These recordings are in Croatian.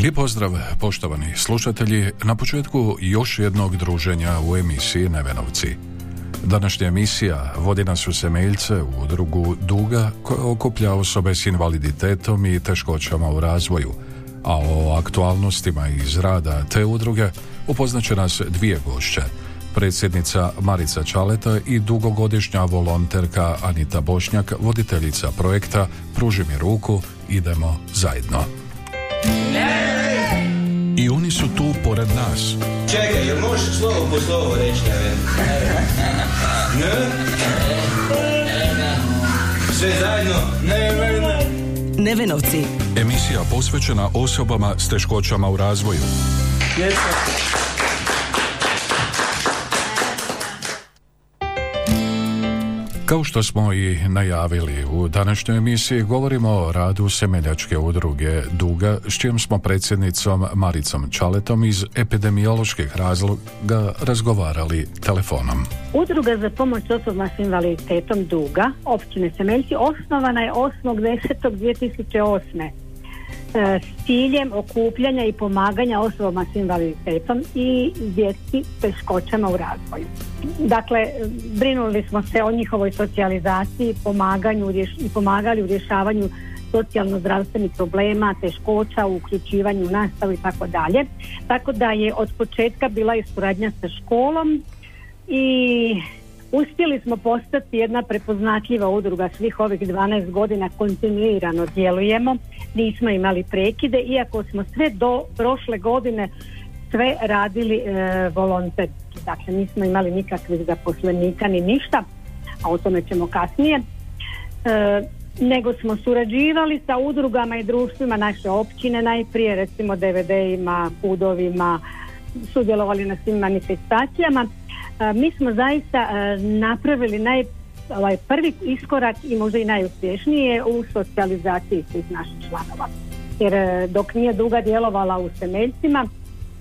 Lijep pozdrav, poštovani slušatelji, na početku još jednog druženja u emisiji Nevenovci. Današnja emisija vodi nas u Semeljce u udrugu Duga koja okuplja osobe s invaliditetom i teškoćama u razvoju, a o aktualnostima iz rada te udruge upoznaće nas dvije gošće. Predsjednica Marica Čaleta i dugogodišnja volonterka Anita Bošnjak, voditeljica projekta Pruži mi ruku, idemo zajedno. I oni su tu pored nas. Čekaj, jel možeš slovo po slovo reći ne? Ne? Sve zajedno? Ne, ne, ne. Nevenovci. Emisija posvećena osobama s teškoćama u razvoju. Kao što smo i najavili, u današnjoj emisiji govorimo o radu Semeljačke udruge Duga, s čijom smo predsjednicom Maricom Čaletom iz epidemioloških razloga razgovarali telefonom. Udruga za pomoć osobama s invaliditetom Duga, općine Semeljci, osnovana je 8.10.2008. e, s ciljem okupljanja i pomaganja osobama s invaliditetom i djeci s teškoćama u razvoju. Dakle, brinuli smo se o njihovoj socijalizaciji pomaganju, i pomagali u rješavanju socijalno-zdravstvenih problema, teškoća, u uključivanju u nastavu i tako dalje. Tako da je od početka bila i suradnja sa školom i uspjeli smo postati jedna prepoznatljiva udruga svih ovih 12 godina kontinuirano djelujemo nismo imali prekide iako smo sve do prošle godine sve radili e, volonterski. Dakle nismo imali nikakvih zaposlenika ni ništa a o tome ćemo kasnije. E, nego smo surađivali sa udrugama i društvima naše općine najprije recimo DVD-ima, kudovima sudjelovali na svim manifestacijama. E, mi smo zaista e, napravili naj, ovaj prvi iskorak i možda i najuspješnije u socijalizaciji svih naših članova. Jer e, dok nije duga djelovala u Semeljcima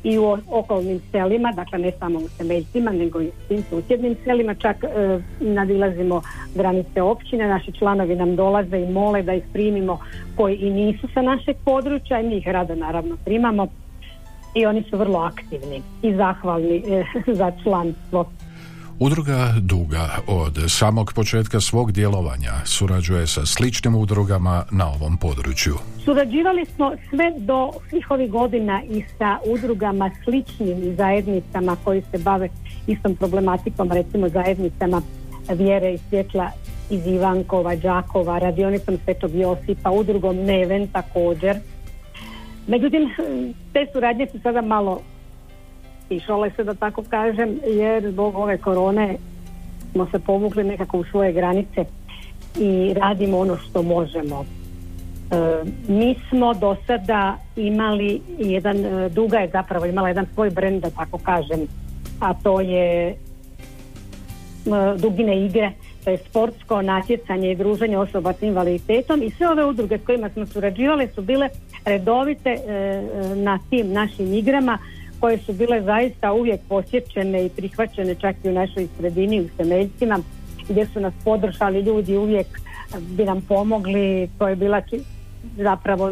i u okolnim selima, dakle ne samo u Semeljcima nego i u svim susjednim selima, čak e, nadilazimo granice općine, naši članovi nam dolaze i mole da ih primimo koji i nisu sa našeg područja i mi ih rado naravno primamo i oni su vrlo aktivni i zahvalni e, za članstvo. Udruga Duga od samog početka svog djelovanja surađuje sa sličnim udrugama na ovom području. Surađivali smo sve do svih ovih godina i sa udrugama sličnim zajednicama koji se bave istom problematikom, recimo zajednicama Vjere i Svjetla iz Ivankova, Đakova, radionicom Svetog Josipa, udrugom Neven također. Međutim, te suradnje su sada malo išole se da tako kažem, jer zbog ove korone smo se povukli nekako u svoje granice i radimo ono što možemo. E, mi smo do sada imali jedan, e, Duga je zapravo imala jedan svoj brend, da tako kažem, a to je e, Dugine igre, to je sportsko natjecanje i druženje osoba s invaliditetom i sve ove udruge s kojima smo surađivali su bile redovite e, na tim našim igrama koje su bile zaista uvijek posjećene i prihvaćene čak i u našoj sredini u Semeljcima gdje su nas podržali ljudi uvijek bi nam pomogli. To je bila či- zapravo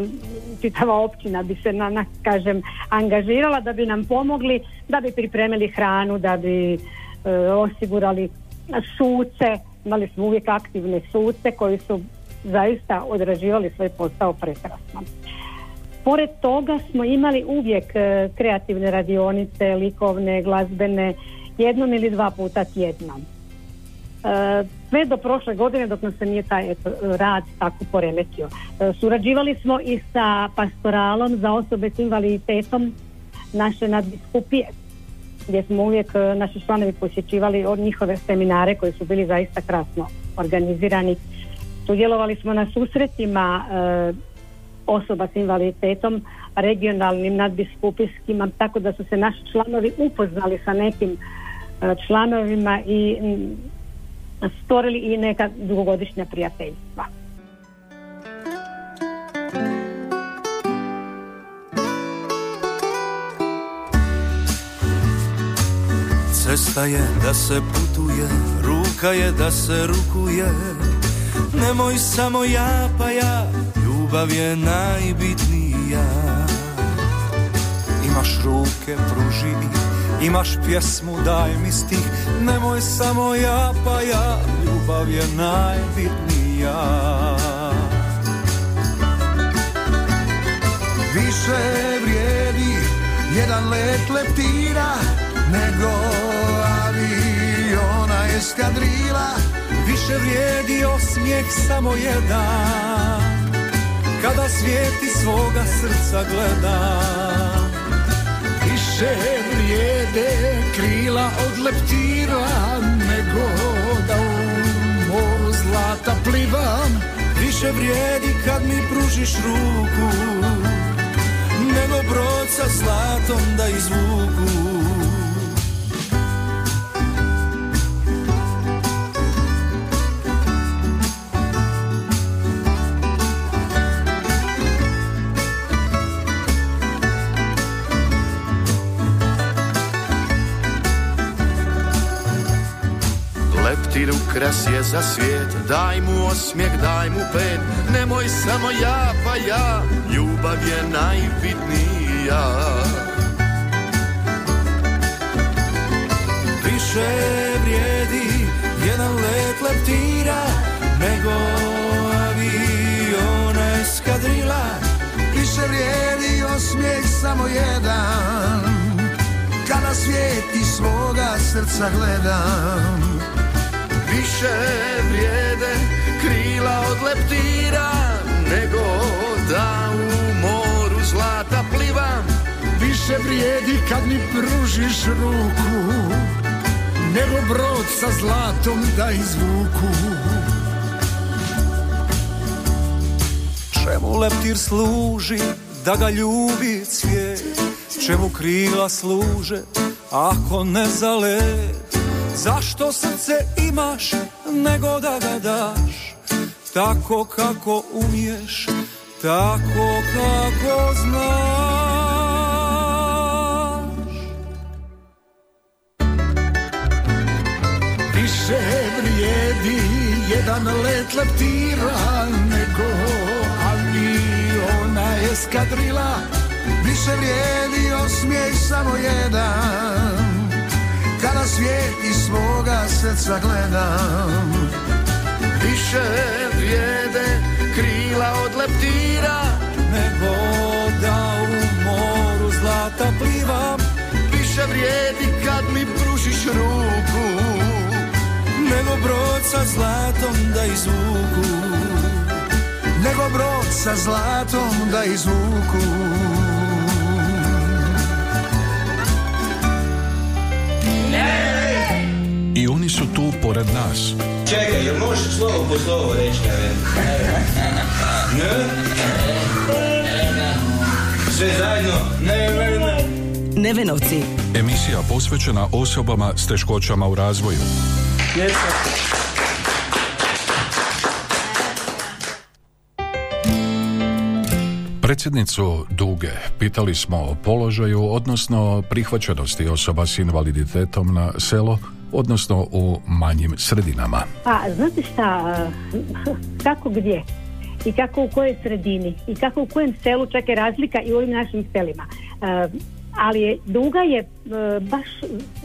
čitava općina bi se na, na kažem angažirala da bi nam pomogli da bi pripremili hranu da bi e, osigurali suce. Imali smo uvijek aktivne suce koji su zaista odrađivali svoj posao prekrasno Pored toga smo imali uvijek e, kreativne radionice, likovne, glazbene, jednom ili dva puta tjedno. E, sve do prošle godine dok nam se nije taj rad tako poremetio. E, surađivali smo i sa pastoralom za osobe s invaliditetom naše nadbiskupije gdje smo uvijek naši članovi posjećivali od njihove seminare koji su bili zaista krasno organizirani. Sudjelovali smo na susretima osoba s invaliditetom, regionalnim, nadbiskupijskim, tako da su se naši članovi upoznali sa nekim e, članovima i stvorili i neka dugogodišnja prijateljstva. Cesta je da se putuje, ruka je da se rukuje Nemoj samo ja pa ja, ljubav je najbitnija. Imaš ruke, pruži imaš pjesmu, daj mi stih. Nemoj samo ja pa ja, ljubav je najbitnija. Više vrijedi jedan let leptira nego aviona eskadrila. Više vrijedi osmijeh samo jedan Kada svijeti svoga srca gleda Više vrijede krila od leptira Nego da u moru zlata plivam. Više vrijedi kad mi pružiš ruku Nego brod sa zlatom da izvuku Ukras je za svijet, daj mu osmijeh, daj mu pet, nemoj samo ja pa ja, ljubav je najbitnija. Više vrijedi jedan let leptira nego aviona eskadrila. Više vrijedi osmijeh samo jedan. Kada svijet iz svoga srca gledam Više vrijede krila od leptira, nego da u moru zlata plivam. Više vrijedi kad mi pružiš ruku Nego brod sa zlatom da izvuku. Čemu leptir služi da ga ljubi cvijet Čemu krila služe ako ne za let Zašto srce imaš nego da ga daš? Tako kako umiješ, tako kako znaš. Više vrijedi jedan let leptira nego aviona eskadrila. Više vrijedi osmijeh samo jedan Kada svijet iz svoga srca gledam. Više vrijede krila od leptira, Nego da u moru zlata plivam više vrijedi kad mi pružiš ruku. Nego brod sa zlatom da izvuku. Nego brod sa zlatom da izvuku pored nas. Čekaj, jel možeš slovo po slovo reći? Ne? Sve zajedno? Ne, ne, ne. Nevenovci. Emisija posvećena osobama s teškoćama u razvoju. Predsjednicu Duge pitali smo o položaju, odnosno prihvaćenosti osoba s invaliditetom na selo, odnosno u manjim sredinama. Pa, znate šta, kako gdje? I kako u kojoj sredini? I kako u kojem selu, čak je razlika i u ovim našim selima. E, ali je, Duga je e, baš,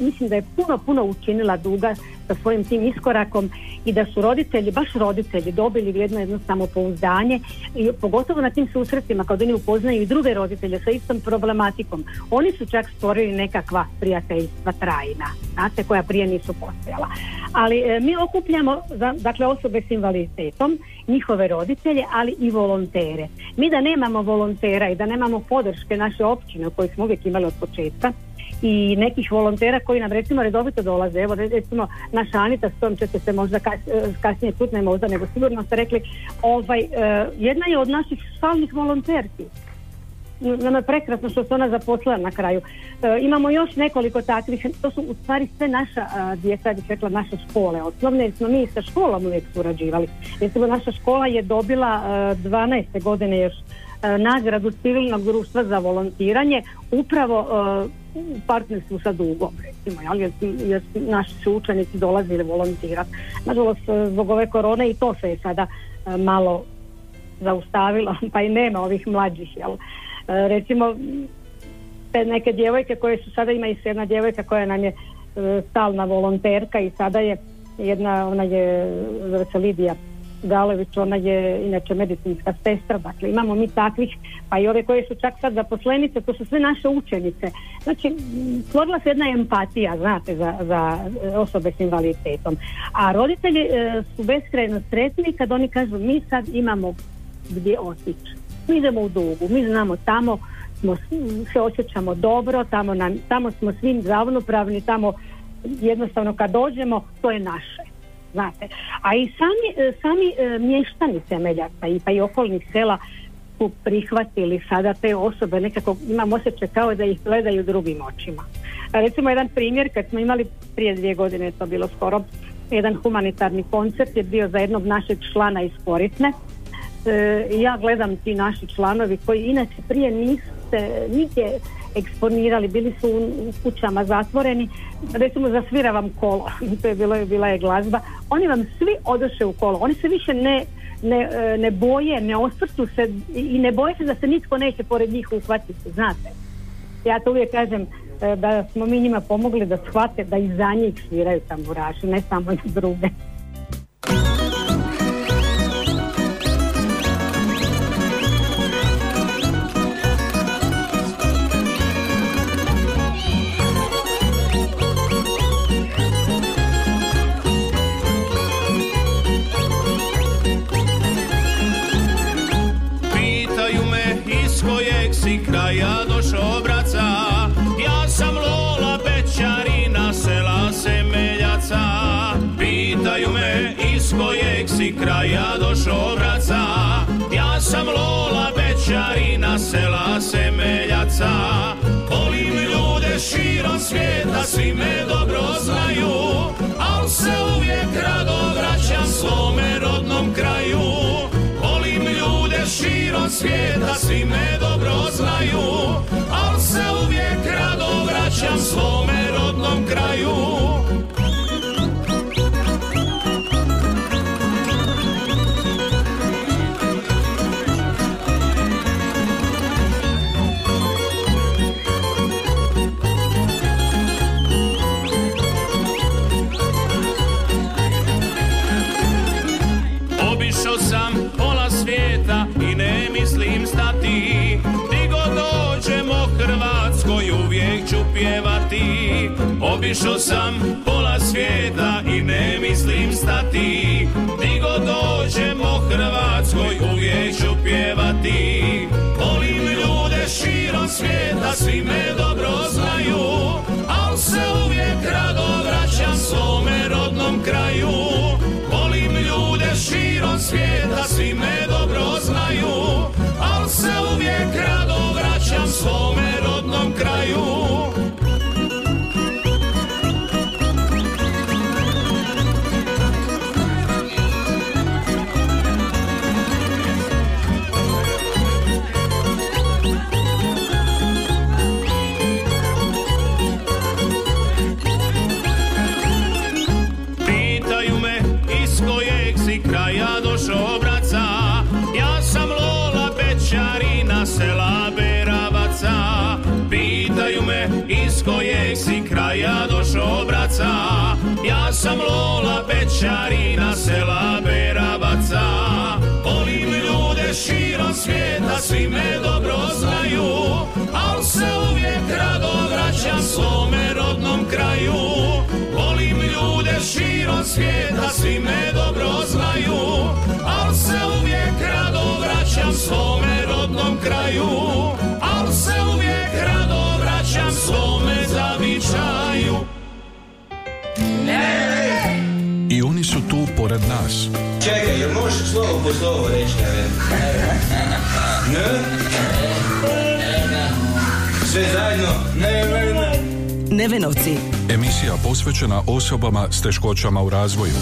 mislim da je puno, puno učinila Duga sa svojim tim iskorakom i da su roditelji, baš roditelji dobili jedno jedno samopouzdanje i pogotovo na tim susretima kad oni upoznaju i druge roditelje sa istom problematikom. Oni su čak stvorili nekakva prijateljstva trajna, znate, koja prije nisu postojala. Ali e, mi okupljamo dakle osobe s invaliditetom, njihove roditelje, ali i volontere. Mi da nemamo volontera i da nemamo podrške naše općine koje smo uvijek imali od početka, i nekih volontera koji nam recimo redovito dolaze. Evo recimo naša Anita s kojom ćete se možda e, kasnije čut, ne možda, nego sigurno ste rekli, ovaj, e, jedna je od naših stalnih volonterki. Nama je prekrasno što se ona zaposlila na kraju. E, imamo još nekoliko takvih, to su u stvari sve naša a, djeca, bih rekla naše škole osnovne, jer smo mi sa školom uvijek surađivali. Recimo naša škola je dobila 12. godine još nagradu civilnog društva za volontiranje upravo u partnerstvu sa dugom recimo, jel, jer, jer naši su učenici dolazili volontirati. Nažalost, zbog ove korone i to se je sada e, malo zaustavilo, pa i nema ovih mlađih, jel. E, recimo, te neke djevojke koje su sada, ima i jedna djevojka koja nam je e, stalna volonterka i sada je jedna, ona je, zove se Lidija Galević, ona je inače medicinska sestra, dakle imamo mi takvih, pa i ove koje su čak sad zaposlenice, to su sve naše učenice. Znači, stvorila se jedna empatija, znate, za, za osobe s invaliditetom. A roditelji e, su beskrajno sretni kad oni kažu mi sad imamo gdje otići. Mi idemo u dugu, mi znamo tamo smo, se osjećamo dobro, tamo, nam, tamo smo svim ravnopravni, tamo jednostavno kad dođemo, to je naše znate. A i sami, e, sami e, mještani temeljaca i pa i okolnih sela su prihvatili sada te osobe, nekako imam osjećaj kao da ih gledaju drugim očima. Recimo jedan primjer, kad smo imali prije dvije godine, to bilo skoro, jedan humanitarni koncert je bio za jednog našeg člana iz Koritne. E, ja gledam ti naši članovi koji inače prije niste nigdje eksponirali, bili su u kućama zatvoreni, recimo zasvira vam kolo, to je bilo, bila je glazba, oni vam svi odoše u kolo, oni se više ne, ne, e, ne boje, ne osvrću se i ne boje se da se nitko neće pored njih uhvatiti, znate. Ja to uvijek kažem e, da smo mi njima pomogli da shvate da i za njih sviraju tamburaši, ne samo na druge. Kraja došo vraca. Ja sam Lola Bećarina sela Semeljaca Volim ljude širom svijeta, svi me dobro znaju. Al se uvijek rado vraćam svome rodnom kraju. Volim ljude širom svijeta, svi me dobro znaju. Al se uvijek rado vraćam svome rodnom kraju Obišao sam pola svijeta i ne mislim stati. Di god dođemo Hrvatskoj uvijek ću pjevati. Volim ljude širom svijeta, svi me dobro znaju Al se uvijek rado vraćam svome rodnom kraju. Volim ljude širom svijeta, svi me dobro znaju Al se uvijek rado vraćam svome rodnom kraju širom svijeta, svi me dobro znaju Al se uvijek rado vraćam svome rodnom kraju Al se uvijek rado vraćam svome zavičaju I oni su tu pored nas. Čekaj, jel možeš slovo po slovo reći? Ne? Sve zajedno? Ne, ne, ne. Nevenovci. Emisija posvećena osobama s teškoćama u razvoju.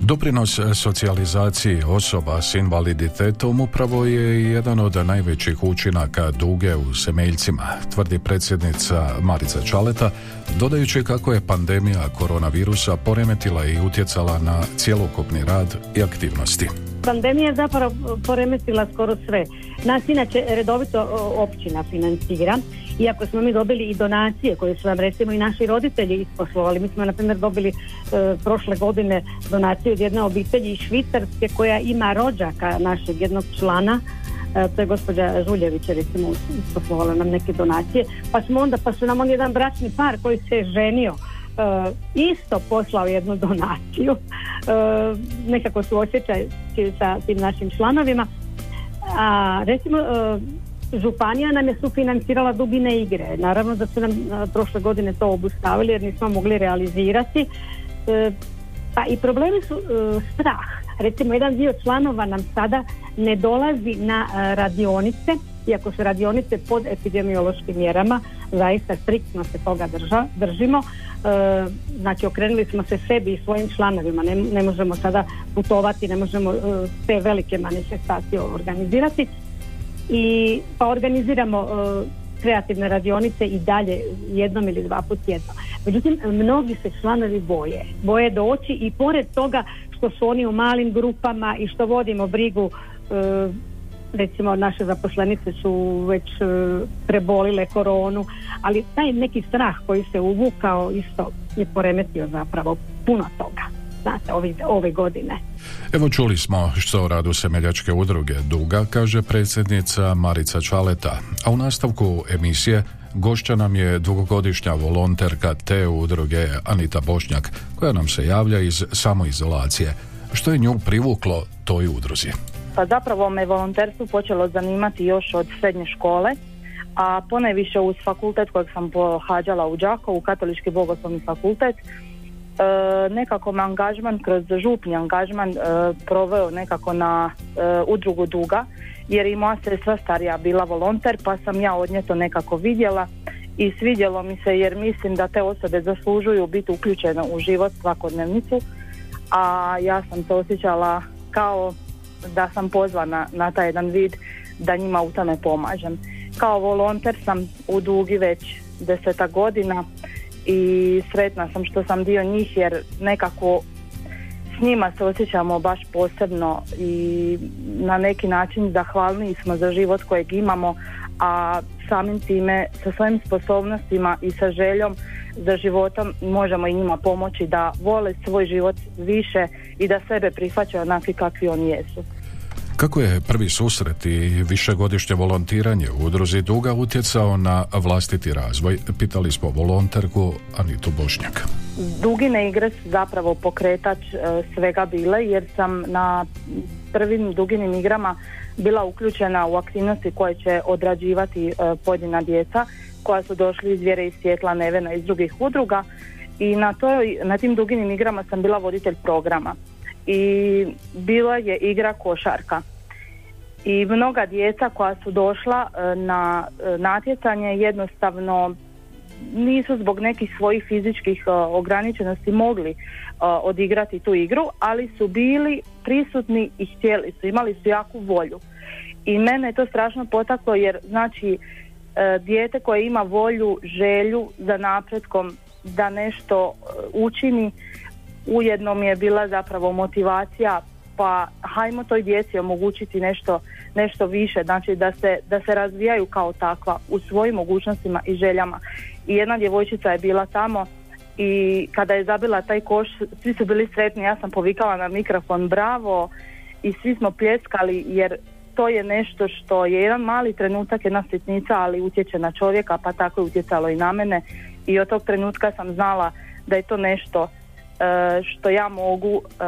Doprinos socijalizaciji osoba s invaliditetom upravo je jedan od najvećih učinaka duge u Semeljcima, tvrdi predsjednica Marica Čaleta, dodajući kako je pandemija koronavirusa poremetila i utjecala na cjelokupni rad i aktivnosti. Pandemija je zapravo poremetila skoro sve. Nas inače redovito općina financira, iako smo mi dobili i donacije koje su nam recimo i naši roditelji isposlovali. Mi smo na primjer dobili e, prošle godine donaciju od jedne obitelji iz Švicarske koja ima rođaka našeg jednog člana E, to je gospođa Žuljević je recimo isposlovala nam neke donacije pa smo onda pa su nam on jedan bračni par koji se je ženio isto poslao jednu donaciju e, nekako su osjećaj sa tim našim članovima a recimo e, Županija nam je sufinancirala dubine igre. Naravno da su nam e, prošle godine to obustavili jer nismo mogli realizirati. E, pa i problemi su e, strah. Recimo, jedan dio članova nam sada ne dolazi na e, radionice, iako su radionice pod epidemiološkim mjerama, zaista striktno se toga drža, držimo. E, znači, okrenuli smo se sebi i svojim članovima. Ne, ne možemo sada putovati, ne možemo e, te velike manifestacije organizirati. I pa organiziramo e, kreativne radionice i dalje jednom ili dva put tjedno. Međutim, mnogi se članovi boje. Boje doći i pored toga što su oni u malim grupama i što vodimo brigu e, recimo naše zaposlenice su već e, prebolile koronu, ali taj neki strah koji se uvukao isto je poremetio zapravo puno toga. Znate, ove, ove godine. Evo čuli smo što o radu Semeljačke udruge Duga, kaže predsjednica Marica Čaleta, a u nastavku emisije gošća nam je dugogodišnja volonterka te udruge Anita Bošnjak, koja nam se javlja iz samoizolacije. Što je nju privuklo toj udruzi? Pa zapravo me volonterstvo počelo zanimati još od srednje škole, a ponajviše uz fakultet kojeg sam pohađala u Đakovu, katolički bogoslovni fakultet, E, nekako me angažman kroz župni angažman e, proveo nekako na e, udrugu Duga jer i moja sestra starija bila volonter pa sam ja od nje to nekako vidjela i svidjelo mi se jer mislim da te osobe zaslužuju biti uključene u život svakodnevnicu a ja sam to osjećala kao da sam pozvana na taj jedan vid da njima u tome pomažem. Kao volonter sam u Dugi već deseta godina i sretna sam što sam dio njih jer nekako s njima se osjećamo baš posebno i na neki način zahvalniji smo za život kojeg imamo, a samim time sa svojim sposobnostima i sa željom za životom možemo i njima pomoći da vole svoj život više i da sebe prihvaćaju onakvi kakvi oni jesu. Kako je prvi susret i višegodišnje volontiranje u udruzi Duga utjecao na vlastiti razvoj? Pitali smo volonterku Anitu Bošnjak. Dugine igre su zapravo pokretač e, svega bile jer sam na prvim duginim igrama bila uključena u aktivnosti koje će odrađivati e, pojedina djeca koja su došli iz vjere i svjetla nevena iz drugih udruga i na, toj, na tim duginim igrama sam bila voditelj programa i bila je igra košarka. I mnoga djeca koja su došla e, na e, natjecanje jednostavno nisu zbog nekih svojih fizičkih e, ograničenosti mogli odigrati tu igru, ali su bili prisutni i htjeli su, imali su jaku volju. I mene je to strašno potaklo jer znači dijete koje ima volju, želju za napretkom da nešto učini ujedno mi je bila zapravo motivacija pa hajmo toj djeci omogućiti nešto, nešto više, znači da se, da se razvijaju kao takva u svojim mogućnostima i željama. I jedna djevojčica je bila tamo i kada je zabila taj koš, svi su bili sretni, ja sam povikala na mikrofon bravo i svi smo pljeskali jer to je nešto što je jedan mali trenutak, jedna sitnica, ali utječe na čovjeka, pa tako je utjecalo i na mene i od tog trenutka sam znala da je to nešto e, što ja mogu, e,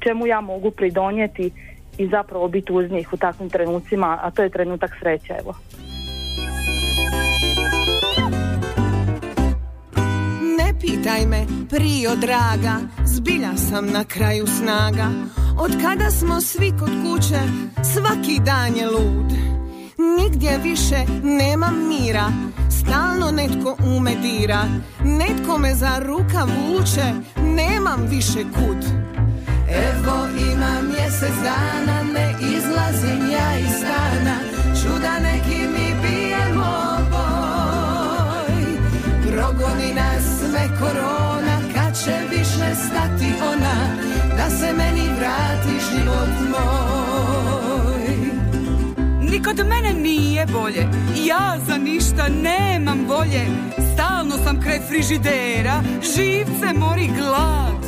čemu ja mogu pridonijeti i zapravo biti uz njih u takvim trenucima, a to je trenutak sreće, evo. Ne pitaj me, prio draga, zbilja sam na kraju snaga. Od kada smo svi kod kuće, svaki dan je lud. Nigdje više nema mira, stalno netko umedira. Netko me za ruka vuče, nemam više kud. Evo ima mjesec dana, ne izlazim ja iz stana. Čuda neki sve korona, kad će više stati ona, da se meni vrati život moj. Nikod mene nije bolje, ja za ništa nemam volje. Stalno sam kraj frižidera, živce mori glad.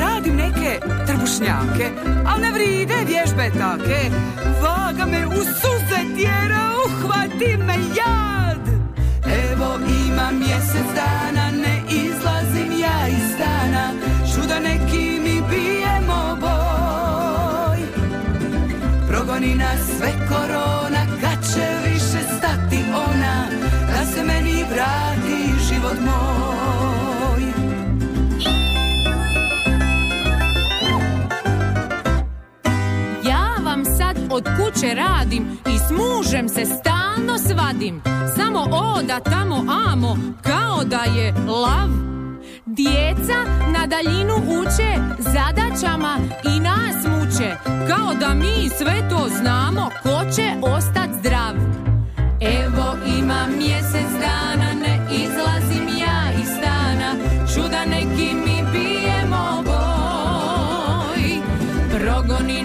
Radim neke trbušnjake, al ne vride vježbe take. Vaga me u suze tjera, uhvati me jad. Evo ima mjesec dana, Nas sve korona, kad će više stati ona, da se meni vrati život moj. Ja vam sad od kuće radim i s mužem se stalno svadim. Samo oda tamo amo, kao da je lav. Djeca na daljinu uče zadaćama i nas muče, kao da mi sve to znamo, ko će ostat zdrav. Evo ima mjesec dana, ne izlazim ja iz stana, čuda neki mi bijemo boj. Progoni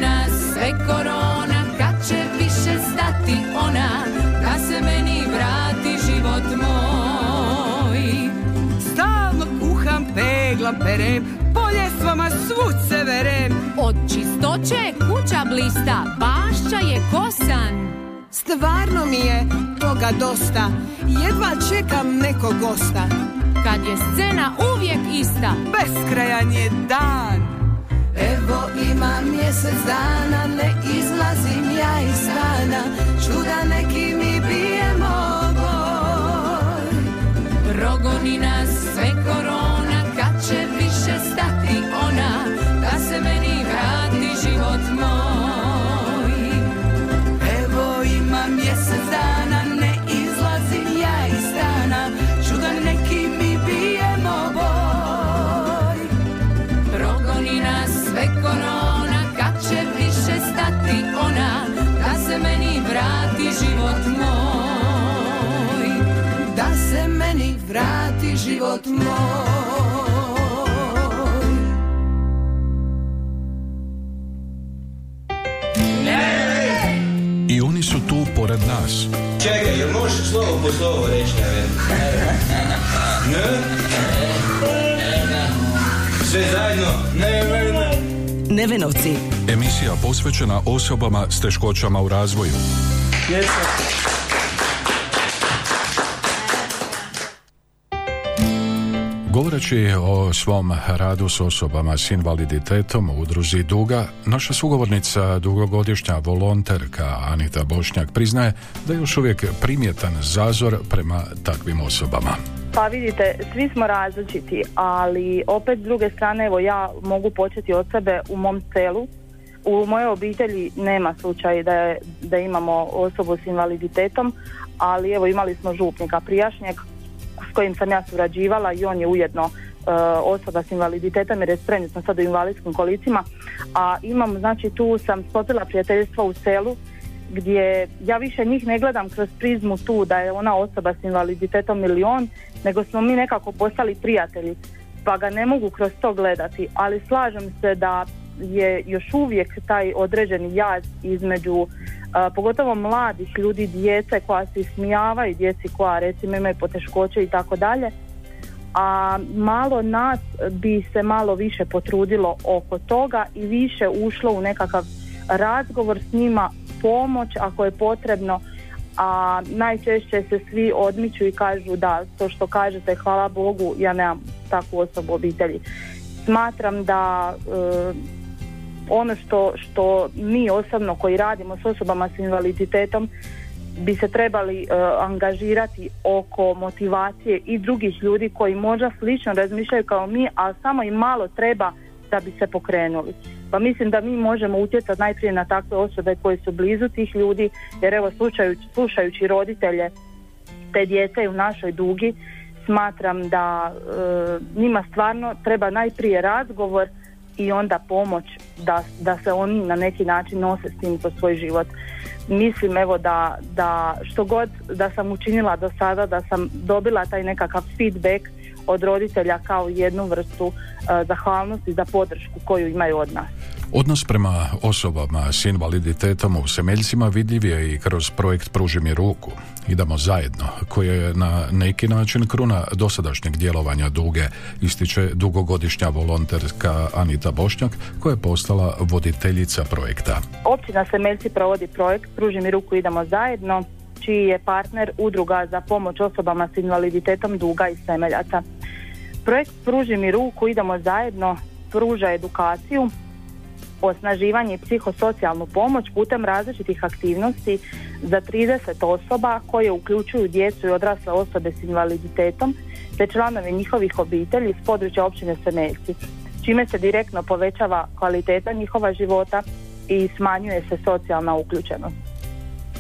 peglam, perem, po ljestvama svud se verem. Od čistoće kuća blista, bašća je kosan. Stvarno mi je toga dosta, jedva čekam nekog gosta. Kad je scena uvijek ista, Beskrajan je dan. Evo ima mjesec dana, ne izlazim ja iz stana, čuda neki mi bijemo boj. progoni nas sve korona, kad će više stati ona, da se meni vrati život moj. Evo ima mjesec dana, ne izlazim ja iz stana, čuda neki mi bijemo boj. Progoni nas sve korona, kad će više stati ona, da se meni vrati život moj. Da se meni vrati život moj. I oni su tu pored nas. Čekaj, jel možeš slovo po slovo reći? Ne? Sve zajedno? Neven. Nevenovci. Emisija posvećena osobama s teškoćama u razvoju. Govoreći o svom radu s osobama s invaliditetom u udruzi Duga, naša sugovornica, dugogodišnja volonterka Anita Bošnjak priznaje da je još uvijek primjetan zazor prema takvim osobama. Pa vidite, svi smo različiti, ali opet s druge strane, evo ja mogu početi od sebe u mom selu. U mojoj obitelji nema slučaj da, da imamo osobu s invaliditetom, ali evo imali smo župnika prijašnjeg s kojim sam ja surađivala i on je ujedno e, osoba s invaliditetom jer je trenutno sad u invalidskim kolicima, a imam, znači tu sam stopila prijateljstvo u selu gdje ja više njih ne gledam kroz prizmu tu da je ona osoba s invaliditetom ili on, nego smo mi nekako postali prijatelji, pa ga ne mogu kroz to gledati, ali slažem se da je još uvijek taj određeni jaz između pogotovo mladih ljudi, djece koja se ismijavaju, djeci koja recimo imaju poteškoće i tako dalje, a malo nas bi se malo više potrudilo oko toga i više ušlo u nekakav razgovor s njima, pomoć ako je potrebno, a najčešće se svi odmiču i kažu da to što kažete hvala Bogu ja nemam takvu osobu obitelji. Smatram da e, ono što, što mi osobno koji radimo s osobama s invaliditetom bi se trebali e, angažirati oko motivacije i drugih ljudi koji možda slično razmišljaju kao mi, a samo im malo treba da bi se pokrenuli. Pa mislim da mi možemo utjecati najprije na takve osobe koje su blizu tih ljudi, jer evo slušajući, slušajući roditelje te djece u našoj dugi, smatram da e, njima stvarno treba najprije razgovor i onda pomoć da, da se oni na neki način nose s tim po svoj život. Mislim evo da, da što god da sam učinila do sada, da sam dobila taj nekakav feedback od roditelja kao jednu vrstu uh, zahvalnosti za podršku koju imaju od nas. Odnos prema osobama s invaliditetom u Semeljcima vidljiv je i kroz projekt Pruži mi ruku. Idemo zajedno, koji je na neki način kruna dosadašnjeg djelovanja duge, ističe dugogodišnja volonterska Anita Bošnjak, koja je postala voditeljica projekta. Općina Semeljci provodi projekt Pruži mi ruku, idemo zajedno, čiji je partner udruga za pomoć osobama s invaliditetom Duga i Semeljaca. Projekt Pruži mi ruku, idemo zajedno, pruža edukaciju, osnaživanje i psihosocijalnu pomoć putem različitih aktivnosti za 30 osoba koje uključuju djecu i odrasle osobe s invaliditetom te članove njihovih obitelji s područja općine Semeljci, čime se direktno povećava kvaliteta njihova života i smanjuje se socijalna uključenost.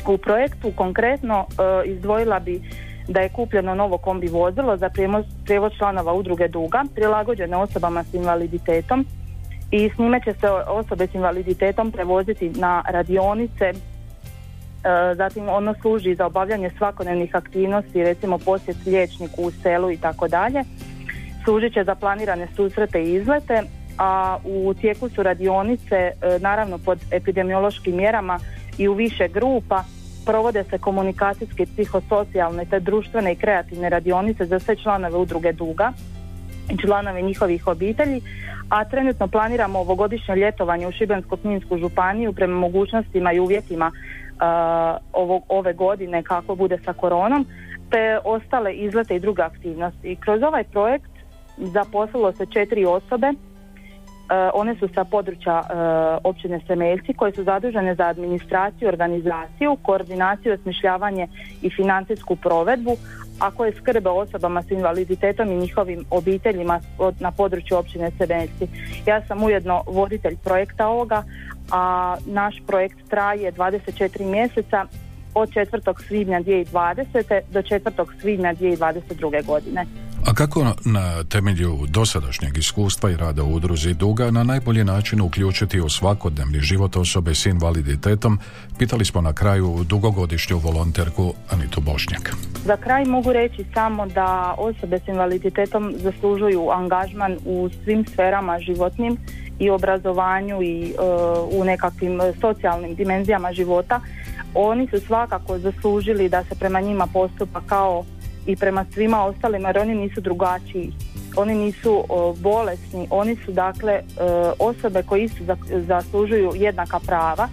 U projektu konkretno e, izdvojila bi da je kupljeno novo kombi vozilo za prijevoz članova udruge Duga, prilagođene osobama s invaliditetom i s njime će se osobe s invaliditetom prevoziti na radionice, e, zatim ono služi za obavljanje svakodnevnih aktivnosti, recimo posjet liječniku u selu i tako dalje. Služit će za planirane susrete i izlete, a u tijeku su radionice e, naravno pod epidemiološkim mjerama i u više grupa. Provode se komunikacijske, psihosocijalne te društvene i kreativne radionice za sve članove udruge Duga članove njihovih obitelji, a trenutno planiramo ovogodišnje ljetovanje u Šibensko-kninsku županiju prema mogućnostima i uvjetima uh, ove godine kako bude sa koronom, te ostale izlete i druge aktivnosti. Kroz ovaj projekt zaposlilo se četiri osobe Eh, one su sa područja eh, općine Semeljci koje su zadužene za administraciju, organizaciju, koordinaciju, osmišljavanje i financijsku provedbu, a koje skrbe osobama s invaliditetom i njihovim obiteljima na području općine Semeljci. Ja sam ujedno voditelj projekta ovoga, a naš projekt traje 24 mjeseca od 4. svibnja 2020. do 4. svibnja 2022. godine. A kako na temelju dosadašnjeg iskustva i rada u udruzi Duga na najbolji način uključiti u svakodnevni život osobe s invaliditetom, pitali smo na kraju dugogodišnju volonterku Anitu Bošnjak. Za kraj mogu reći samo da osobe s invaliditetom zaslužuju angažman u svim sferama životnim i obrazovanju i e, u nekakvim socijalnim dimenzijama života. Oni su svakako zaslužili da se prema njima postupa kao i prema svima ostalima jer oni nisu drugačiji. Oni nisu bolesni. Oni su dakle e, osobe koji isto zaslužuju jednaka prava.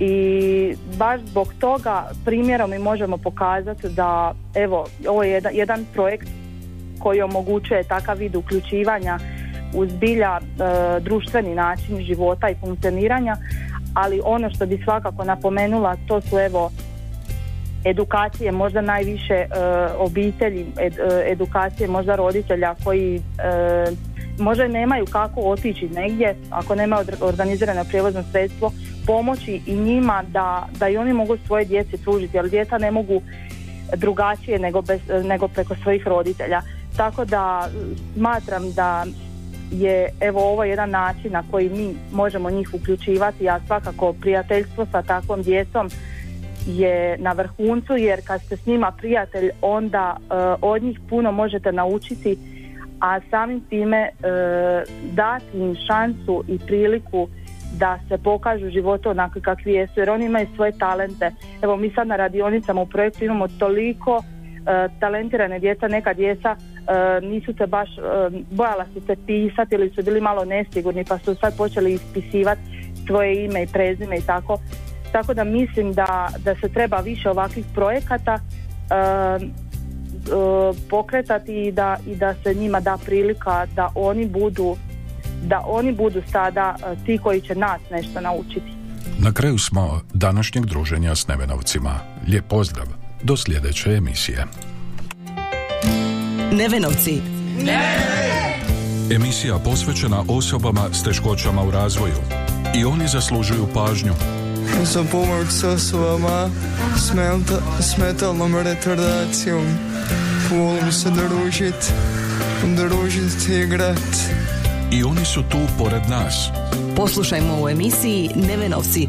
I baš zbog toga primjerom mi možemo pokazati da evo ovo je jedan, jedan projekt koji omogućuje takav vid uključivanja u zbilja e, društveni način života i funkcioniranja ali ono što bi svakako napomenula to su evo edukacije možda najviše e, obitelji, e, edukacije možda roditelja koji e, možda nemaju kako otići negdje ako nemaju organizirano prijevozno sredstvo pomoći i njima da, da i oni mogu svoje djeci pružiti jer djeca ne mogu drugačije nego, bez, nego preko svojih roditelja. Tako da smatram da je evo ovo jedan način na koji mi možemo njih uključivati a svakako prijateljstvo sa takvom djecom je na vrhuncu jer kad ste s njima prijatelj onda uh, od njih puno možete naučiti a samim time e, dati im šansu i priliku da se pokažu životu onakvi kakvi jesu jer oni imaju svoje talente. Evo mi sad na radionicama u projektu imamo toliko e, talentirane djeca, neka djeca e, nisu se baš, e, bojala su se pisati ili su bili malo nesigurni pa su sad počeli ispisivati svoje ime i prezime i tako. Tako da mislim da, da se treba više ovakvih projekata pokretati i da, i da se njima da prilika da oni budu da oni budu sada ti koji će nas nešto naučiti. Na kraju smo današnjeg druženja s Nevenovcima. Lijep pozdrav. Do sljedeće emisije. Nevenovci. Ne! Emisija posvećena osobama s teškoćama u razvoju. I oni zaslužuju pažnju. Za pomoć s osobama s metalnom retardacijom. Volim se družit, družit i igrat. I oni su tu pored nas. Poslušajmo u emisiji Nevenovci.